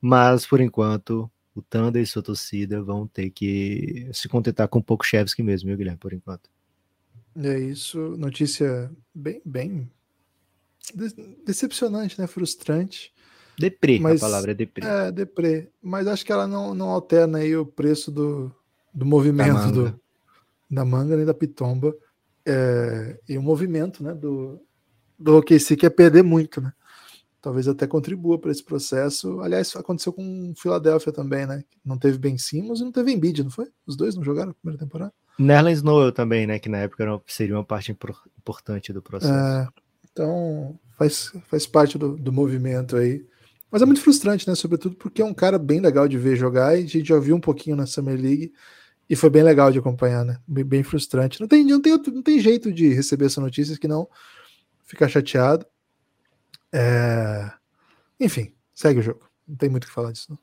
mas por enquanto o Thunder e sua torcida vão ter que se contentar com um pouco Chevsky mesmo, viu, Guilherme, por enquanto. É isso, notícia bem, bem decepcionante, né? Frustrante. Deprê, mas, a palavra é deprê. É, deprê. Mas acho que ela não, não alterna aí o preço do, do movimento da manga, do, da manga nem da pitomba. É, e o movimento né, do, do OKC que é perder muito, né? talvez até contribua para esse processo. Aliás, aconteceu com o Philadelphia também, né? Não teve Ben Simmons e não teve Embiid, não foi? Os dois não jogaram na primeira temporada? Nerlens Noel também, né? Que na época seria uma parte importante do processo. É, então, faz, faz parte do, do movimento aí. Mas é muito frustrante, né? Sobretudo porque é um cara bem legal de ver jogar e a gente já viu um pouquinho na Summer League e foi bem legal de acompanhar, né? Bem, frustrante. Não tem, não, tem, não tem jeito de receber essa notícia que não ficar chateado. É... Enfim, segue o jogo. Não tem muito o que falar disso. Não.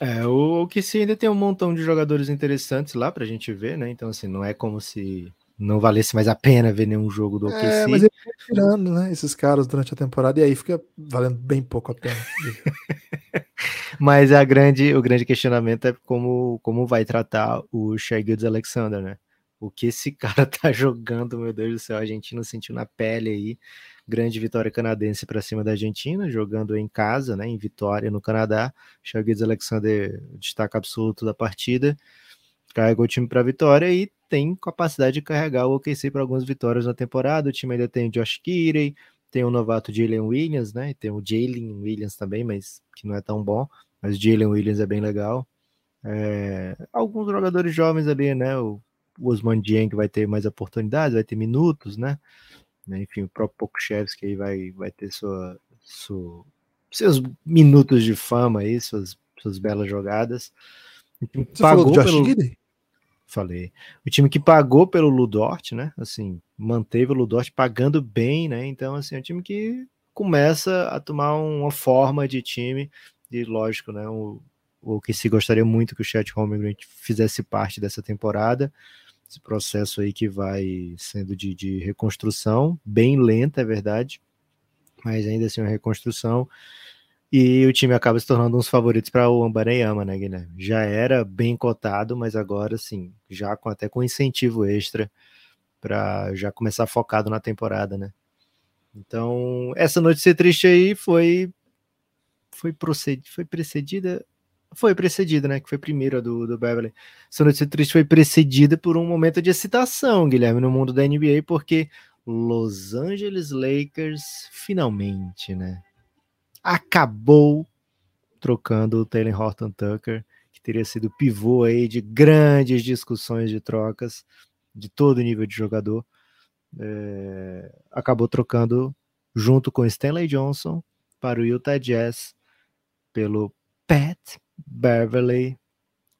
É, o, o que se ainda tem um montão de jogadores interessantes lá pra gente ver, né? Então, assim, não é como se não valesse mais a pena ver nenhum jogo do OKC. É, mas ele tá tirando, né, esses caras durante a temporada e aí fica valendo bem pouco a pena. [laughs] mas a grande, o grande questionamento é como, como vai tratar o Shai Alexander, né? O que esse [laughs] cara tá jogando, meu Deus do céu, a Argentina sentiu na pele aí grande vitória canadense para cima da Argentina, jogando em casa, né, em Vitória, no Canadá. Chagues Alexander, destaque absoluto da partida, carregou o time para vitória e tem capacidade de carregar o OKC para algumas vitórias na temporada. O time ainda tem o Josh Kirey, tem o novato Jalen Williams, né? Tem o Jalen Williams também, mas que não é tão bom. Mas o Jalen Williams é bem legal. É, alguns jogadores jovens ali, né? O, o Osman Dieng vai ter mais oportunidades, vai ter minutos, né? Né? Enfim, o próprio Pokushevski aí vai, vai ter sua, sua, seus minutos de fama aí, suas, suas belas jogadas. Você pagou falou do pelo... Falei. O time que pagou pelo Ludort, né? Assim, manteve o Ludort pagando bem, né? Então, assim, é um time que começa a tomar uma forma de time e, lógico, né? O, o que se gostaria muito que o Chat Holmgren fizesse parte dessa temporada esse processo aí que vai sendo de, de reconstrução, bem lenta, é verdade, mas ainda assim uma reconstrução. E o time acaba se tornando uns favoritos para o Ambarayama, né, Guilherme? Já era bem cotado, mas agora sim, já com até com incentivo extra para já começar focado na temporada, né? Então, essa notícia triste aí foi foi, proced, foi precedida foi precedida, né? Que foi primeiro do, do Beverly. Essa notícia triste foi precedida por um momento de excitação, Guilherme, no mundo da NBA, porque Los Angeles Lakers finalmente, né? Acabou trocando o Taylor Horton Tucker, que teria sido pivô aí de grandes discussões de trocas de todo nível de jogador. É, acabou trocando junto com Stanley Johnson para o Utah Jazz pelo Pat Beverly,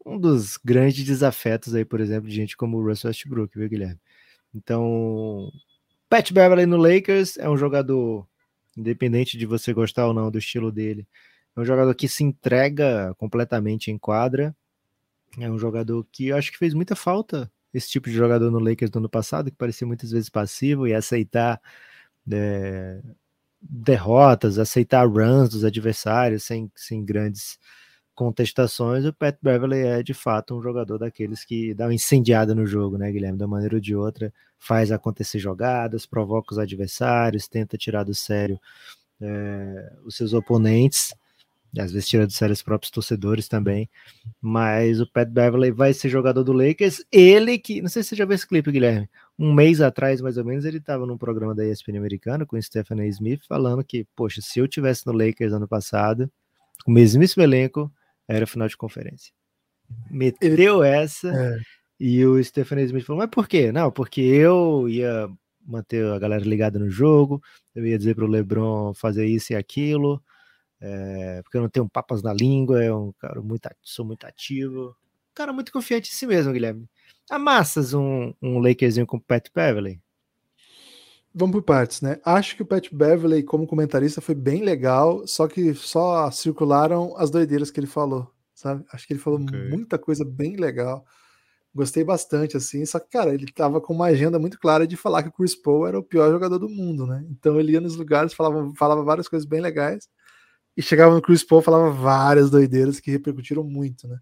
um dos grandes desafetos aí, por exemplo, de gente como o Russell Westbrook, viu, Guilherme? Então, Pat Beverly no Lakers é um jogador, independente de você gostar ou não do estilo dele, é um jogador que se entrega completamente em quadra. É um jogador que eu acho que fez muita falta esse tipo de jogador no Lakers do ano passado, que parecia muitas vezes passivo e aceitar é, derrotas, aceitar runs dos adversários sem, sem grandes contestações, o Pat Beverly é de fato um jogador daqueles que dá uma incendiada no jogo, né, Guilherme? De uma maneira ou de outra, faz acontecer jogadas, provoca os adversários, tenta tirar do sério é, os seus oponentes, às vezes tira do sério os próprios torcedores também. Mas o Pat Beverly vai ser jogador do Lakers. Ele que, não sei se você já viu esse clipe, Guilherme. Um mês atrás, mais ou menos, ele estava num programa da ESPN americano com o Stephen A. Smith falando que, poxa, se eu tivesse no Lakers ano passado, o mesmíssimo elenco, era final de conferência. Meteu Ele... essa é. E o Stephen Smith falou: Mas por quê? Não, porque eu ia manter a galera ligada no jogo, eu ia dizer para o LeBron fazer isso e aquilo, é, porque eu não tenho papas na língua, é um cara muito, sou muito ativo. Um cara muito confiante em si mesmo, Guilherme. Amassas um, um Lakerzinho com o Pat Beverly? Vamos por partes, né? Acho que o Pat Beverley, como comentarista, foi bem legal, só que só circularam as doideiras que ele falou, sabe? Acho que ele falou okay. muita coisa bem legal. Gostei bastante, assim. Só que, cara, ele tava com uma agenda muito clara de falar que o Chris Paul era o pior jogador do mundo, né? Então ele ia nos lugares, falava, falava várias coisas bem legais, e chegava no Chris Paul, falava várias doideiras que repercutiram muito, né?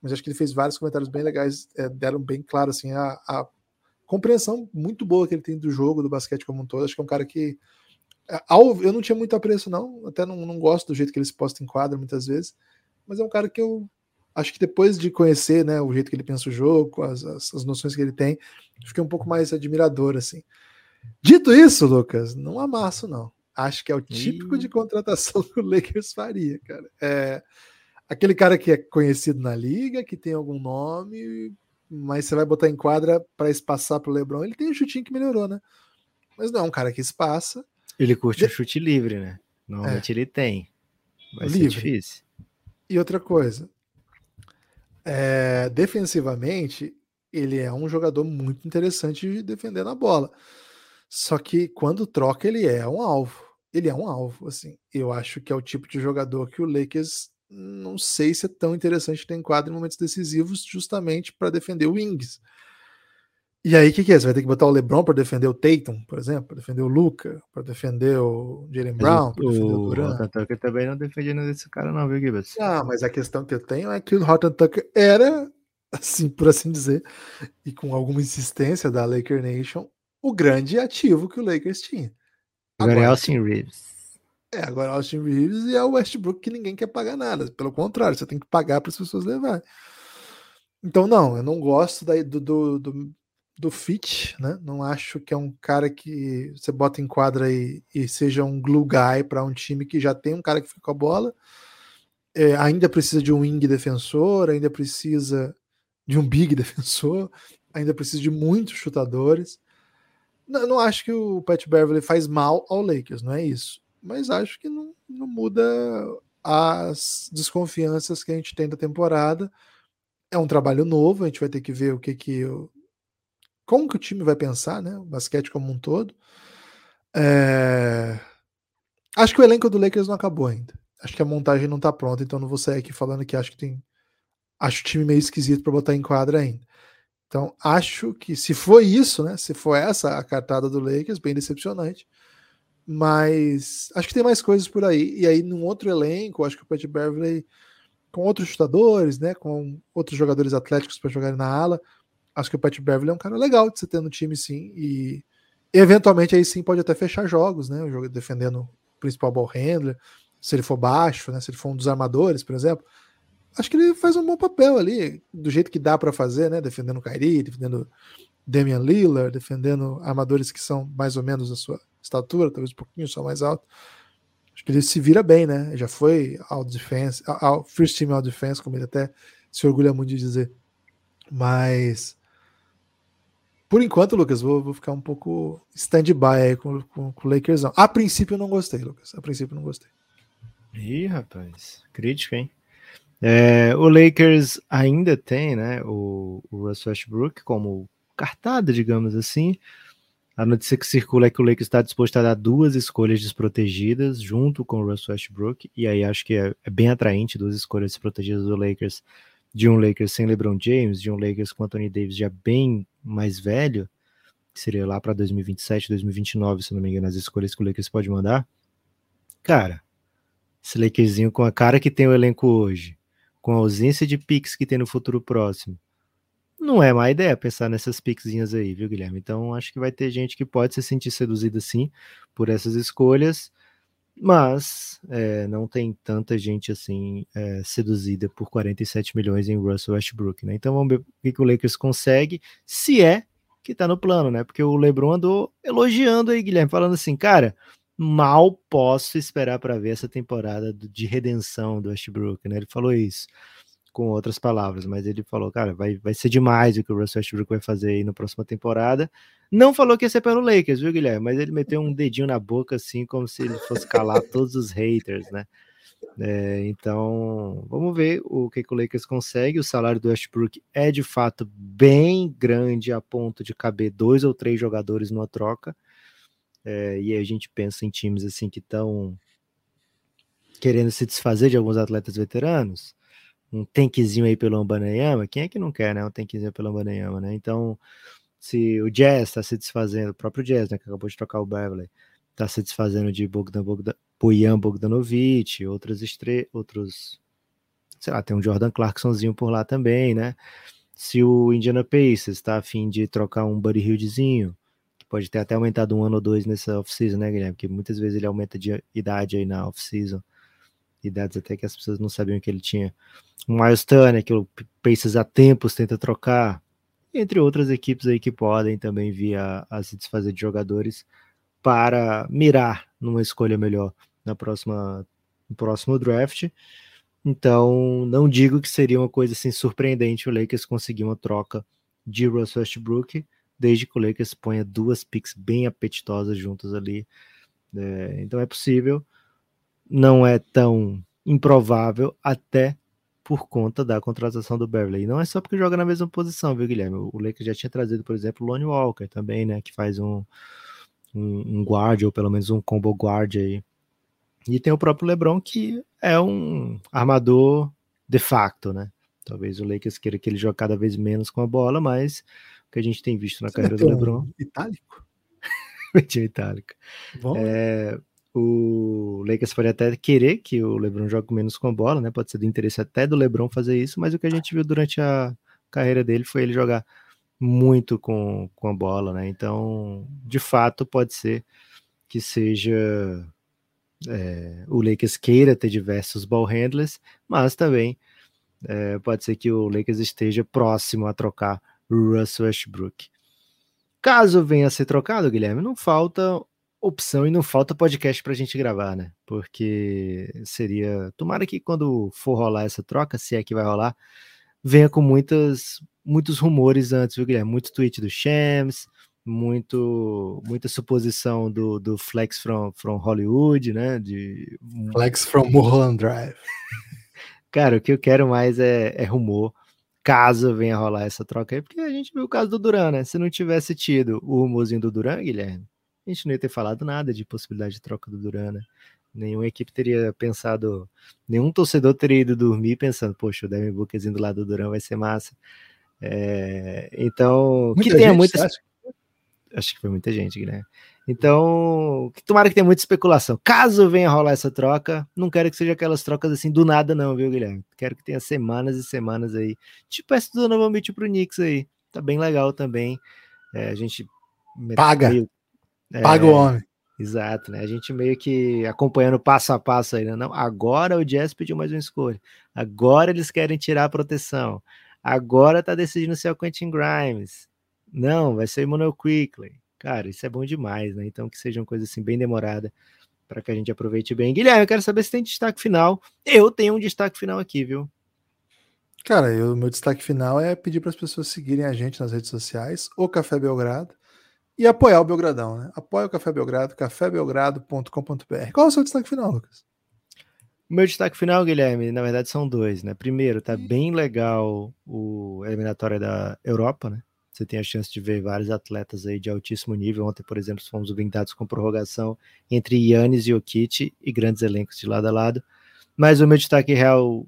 Mas acho que ele fez vários comentários bem legais, é, deram bem claro, assim, a, a compreensão muito boa que ele tem do jogo, do basquete como um todo. Acho que é um cara que. É, eu não tinha muito apreço, não. Até não, não gosto do jeito que ele se posta em quadra muitas vezes. Mas é um cara que eu acho que depois de conhecer né, o jeito que ele pensa o jogo, as, as, as noções que ele tem, fiquei um pouco mais admirador, assim. Dito isso, Lucas, não amasso, não. Acho que é o típico de contratação [laughs] que o Lakers faria, cara. É aquele cara que é conhecido na liga, que tem algum nome, mas você vai botar em quadra para espaçar pro LeBron, ele tem um chutinho que melhorou, né? Mas não é um cara que espaça. Ele curte de... o chute livre, né? Normalmente é. ele tem. Vai livre. ser difícil. E outra coisa, é, defensivamente, ele é um jogador muito interessante de defender na bola. Só que quando troca, ele é um alvo. Ele é um alvo, assim. Eu acho que é o tipo de jogador que o Lakers não sei se é tão interessante ter enquadro em momentos decisivos, justamente para defender o Wings. E aí, o que, que, é? Você vai ter que botar o LeBron para defender o Tatum, por exemplo, para defender o Luca, para defender o Jalen Brown, para defender o Durant. O Tucker também não defendia desse cara, não, viu, Gibbs? Ah, mas a questão que eu tenho é que o Horton Tucker era, assim, por assim dizer, e com alguma insistência da Laker Nation, o grande ativo que o Lakers tinha. Agora, Agora é Austin Reeves. É, agora Austin Reeves e é o Westbrook que ninguém quer pagar nada. Pelo contrário, você tem que pagar para as pessoas levarem. Então, não, eu não gosto daí do, do, do, do, fit, né? Não acho que é um cara que você bota em quadra e, e seja um glue guy para um time que já tem um cara que fica com a bola. É, ainda precisa de um wing defensor, ainda precisa de um big [laughs] defensor, ainda precisa de muitos chutadores. Não, não acho que o Pat Beverly faz mal ao Lakers, não é isso mas acho que não, não muda as desconfianças que a gente tem da temporada. É um trabalho novo, a gente vai ter que ver o que que como que o time vai pensar, né? O basquete como um todo. É... Acho que o elenco do Lakers não acabou ainda. Acho que a montagem não está pronta, então não vou sair aqui falando que acho que tem. Acho o time meio esquisito para botar em quadra ainda. Então, acho que se for isso, né? Se for essa a cartada do Lakers, bem decepcionante. Mas acho que tem mais coisas por aí. E aí, num outro elenco, acho que o Pat Beverley, com outros chutadores, né? Com outros jogadores atléticos para jogarem na ala, acho que o Pat Beverley é um cara legal de você ter no time, sim. E eventualmente aí sim pode até fechar jogos, né? O jogo defendendo o principal ball handler, se ele for baixo, né? Se ele for um dos armadores, por exemplo. Acho que ele faz um bom papel ali, do jeito que dá para fazer, né? Defendendo o Kyrie, defendendo Damian Lillard, defendendo armadores que são mais ou menos a sua estatura, talvez um pouquinho só mais alto. Acho que ele se vira bem, né? Já foi ao defense, ao first team all defense, como ele até se orgulha muito de dizer. Mas por enquanto, Lucas, vou, vou ficar um pouco stand-by aí com, com, com o Lakers. A princípio não gostei, Lucas. A princípio não gostei. Ih, rapaz, crítica, hein? É, o Lakers ainda tem, né, o, o Russ Westbrook como cartada, digamos assim, A notícia que circula é que o Lakers está disposto a dar duas escolhas desprotegidas junto com o Russell Westbrook, e aí acho que é, é bem atraente duas escolhas desprotegidas do Lakers, de um Lakers sem LeBron James, de um Lakers com Anthony Davis já bem mais velho, que seria lá para 2027, 2029, se não me engano, as escolhas que o Lakers pode mandar. Cara, esse Lakersinho com a cara que tem o elenco hoje, com a ausência de picks que tem no futuro próximo, não é má ideia pensar nessas piquezinhas aí, viu, Guilherme? Então acho que vai ter gente que pode se sentir seduzida sim por essas escolhas, mas é, não tem tanta gente assim é, seduzida por 47 milhões em Russell Westbrook, né? Então vamos ver o que o Lakers consegue, se é que tá no plano, né? Porque o LeBron andou elogiando aí, Guilherme, falando assim, cara, mal posso esperar para ver essa temporada de redenção do Westbrook, né? Ele falou isso com outras palavras, mas ele falou, cara, vai, vai ser demais o que o Russell Westbrook vai fazer aí na próxima temporada. Não falou que ia ser pelo Lakers, viu, Guilherme? Mas ele meteu um dedinho na boca, assim, como se ele fosse calar [laughs] todos os haters, né? É, então, vamos ver o que, que, o Lakers consegue. O salário do Westbrook é de fato bem grande a ponto de caber dois ou três jogadores numa troca. É, e aí a gente pensa em times assim que estão querendo se desfazer de alguns atletas veteranos um tanquezinho aí pelo Ambanayama, quem é que não quer, né? Um tanquezinho pelo Ambanayama, né? Então, se o Jazz está se desfazendo, o próprio Jazz, né, que acabou de trocar o Beverly, está se desfazendo de Bogdan, Bogdan, Bojan Bogdanovic, outros estre outros, sei lá, tem um Jordan Clarksonzinho por lá também, né? Se o Indiana Pacers está afim de trocar um Buddy Hildzinho, que pode ter até aumentado um ano ou dois nessa off-season, né, Guilherme? Porque muitas vezes ele aumenta de idade aí na off-season idades até que as pessoas não sabiam que ele tinha. O Miles Turner, que o Pacers há tempos tenta trocar, entre outras equipes aí que podem também vir a, a, se desfazer de jogadores para mirar numa escolha melhor na próxima, no próximo draft. Então, não digo que seria uma coisa assim surpreendente o Lakers conseguir uma troca de Russell Westbrook, desde que o Lakers ponha duas picks bem apetitosas juntas ali. É, então é possível não é tão improvável até por conta da contratação do Beverly. E não é só porque joga na mesma posição, viu, Guilherme? O Lakers já tinha trazido, por exemplo, o Lonnie Walker também, né? Que faz um, um, um guard, ou pelo menos um combo guard aí. E tem o próprio LeBron, que é um armador de facto, né? Talvez o Lakers queira que ele jogue cada vez menos com a bola, mas o que a gente tem visto na Você carreira do LeBron. Um itálico? [laughs] itálico. Bom. É, o Lakers pode até querer que o LeBron jogue menos com a bola, né? Pode ser do interesse até do LeBron fazer isso, mas o que a gente viu durante a carreira dele foi ele jogar muito com, com a bola, né? Então, de fato, pode ser que seja é, o Lakers queira ter diversos ball handlers, mas também é, pode ser que o Lakers esteja próximo a trocar Russell Westbrook. Caso venha a ser trocado, Guilherme, não falta opção e não falta podcast para a gente gravar, né? Porque seria. Tomara que quando for rolar essa troca, se é que vai rolar, venha com muitas, muitos rumores antes, viu, Guilherme? Muito tweet do Shams, muito, muita suposição do, do Flex from, from Hollywood, né? De... Flex from Mulholland Drive. [laughs] Cara, o que eu quero mais é, é rumor caso venha rolar essa troca aí, porque a gente viu o caso do Duran, né? Se não tivesse tido o rumorzinho do Duran, Guilherme, a gente não ia ter falado nada de possibilidade de troca do Duran, né? Nenhuma equipe teria pensado, nenhum torcedor teria ido dormir pensando, poxa, o Devin Booker indo lá do Duran vai ser massa. É, então, muita que tenha muita. Acha? Acho que foi muita gente, né? Então, tomara que tenha muita especulação. Caso venha rolar essa troca, não quero que seja aquelas trocas assim do nada, não, viu, Guilherme? Quero que tenha semanas e semanas aí. Tipo essa do Donovan Mitchell pro Knicks aí. Tá bem legal também. É, a gente. Paga. Meio, Paga o é, homem. Exato, né? A gente meio que acompanhando passo a passo aí, né? Não, agora o Jazz pediu mais uma escolha. Agora eles querem tirar a proteção. Agora tá decidindo ser o Quentin Grimes. Não, vai ser o Emmanuel Quickly. Cara, isso é bom demais, né? Então que seja uma coisa assim bem demorada para que a gente aproveite bem. Guilherme, eu quero saber se tem destaque final. Eu tenho um destaque final aqui, viu? Cara, o meu destaque final é pedir para as pessoas seguirem a gente nas redes sociais, o Café Belgrado, e apoiar o Belgradão, né? Apoia o Café Belgrado, cafébelgrado.com.br. Qual é o seu destaque final, Lucas? O meu destaque final, Guilherme, na verdade são dois, né? Primeiro, tá bem legal o eliminatória da Europa, né? você tem a chance de ver vários atletas aí de altíssimo nível. Ontem, por exemplo, fomos blindados com prorrogação entre Yannis e Jokic e grandes elencos de lado a lado. Mas o meu destaque real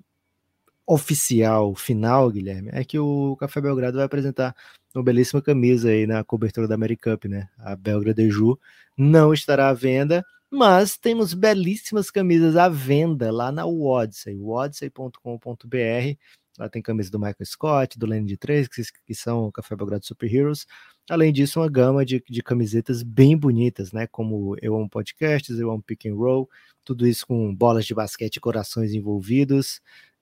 oficial, final, Guilherme, é que o Café Belgrado vai apresentar uma belíssima camisa aí na cobertura da Americup, né? A Belgrade Ju não estará à venda, mas temos belíssimas camisas à venda lá na Wodsey, wodsey.com.br. Lá tem camisa do Michael Scott, do Lenny de 3, que, que são o Café Belgrado Super Heroes. Além disso, uma gama de, de camisetas bem bonitas, né? Como Eu Amo Podcasts, Eu Amo Pick and Roll, tudo isso com bolas de basquete e corações envolvidos.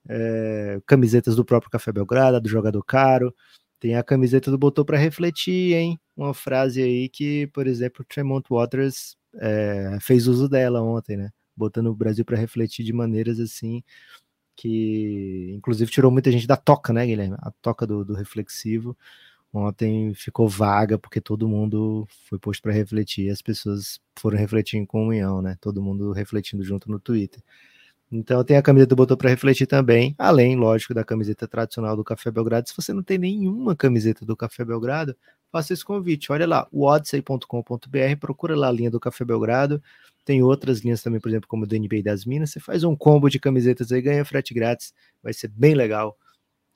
É, camisetas do próprio Café Belgrado, do Jogador Caro. Tem a camiseta do Botou para Refletir, hein? Uma frase aí que, por exemplo, Tremont Waters é, fez uso dela ontem, né? Botando o Brasil para refletir de maneiras assim que, inclusive, tirou muita gente da toca, né, Guilherme? A toca do, do reflexivo. Ontem ficou vaga porque todo mundo foi posto para refletir, as pessoas foram refletir em comunhão, né? Todo mundo refletindo junto no Twitter. Então tem a camiseta do Botou para refletir também, além, lógico, da camiseta tradicional do Café Belgrado. Se você não tem nenhuma camiseta do Café Belgrado, faça esse convite. Olha lá, odyssey.com.br, procura lá a linha do Café Belgrado. Tem outras linhas também, por exemplo, como do NBA das Minas. Você faz um combo de camisetas aí, ganha frete grátis, vai ser bem legal.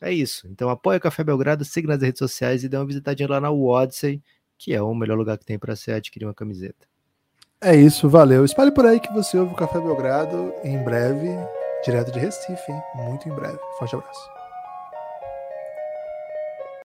É isso. Então apoia o Café Belgrado, siga nas redes sociais e dê uma visitadinha lá na Odyssey, que é o melhor lugar que tem para você adquirir uma camiseta. É isso, valeu. Espalhe por aí que você ouve o Café Belgrado em breve, direto de Recife, hein? Muito em breve. Forte abraço.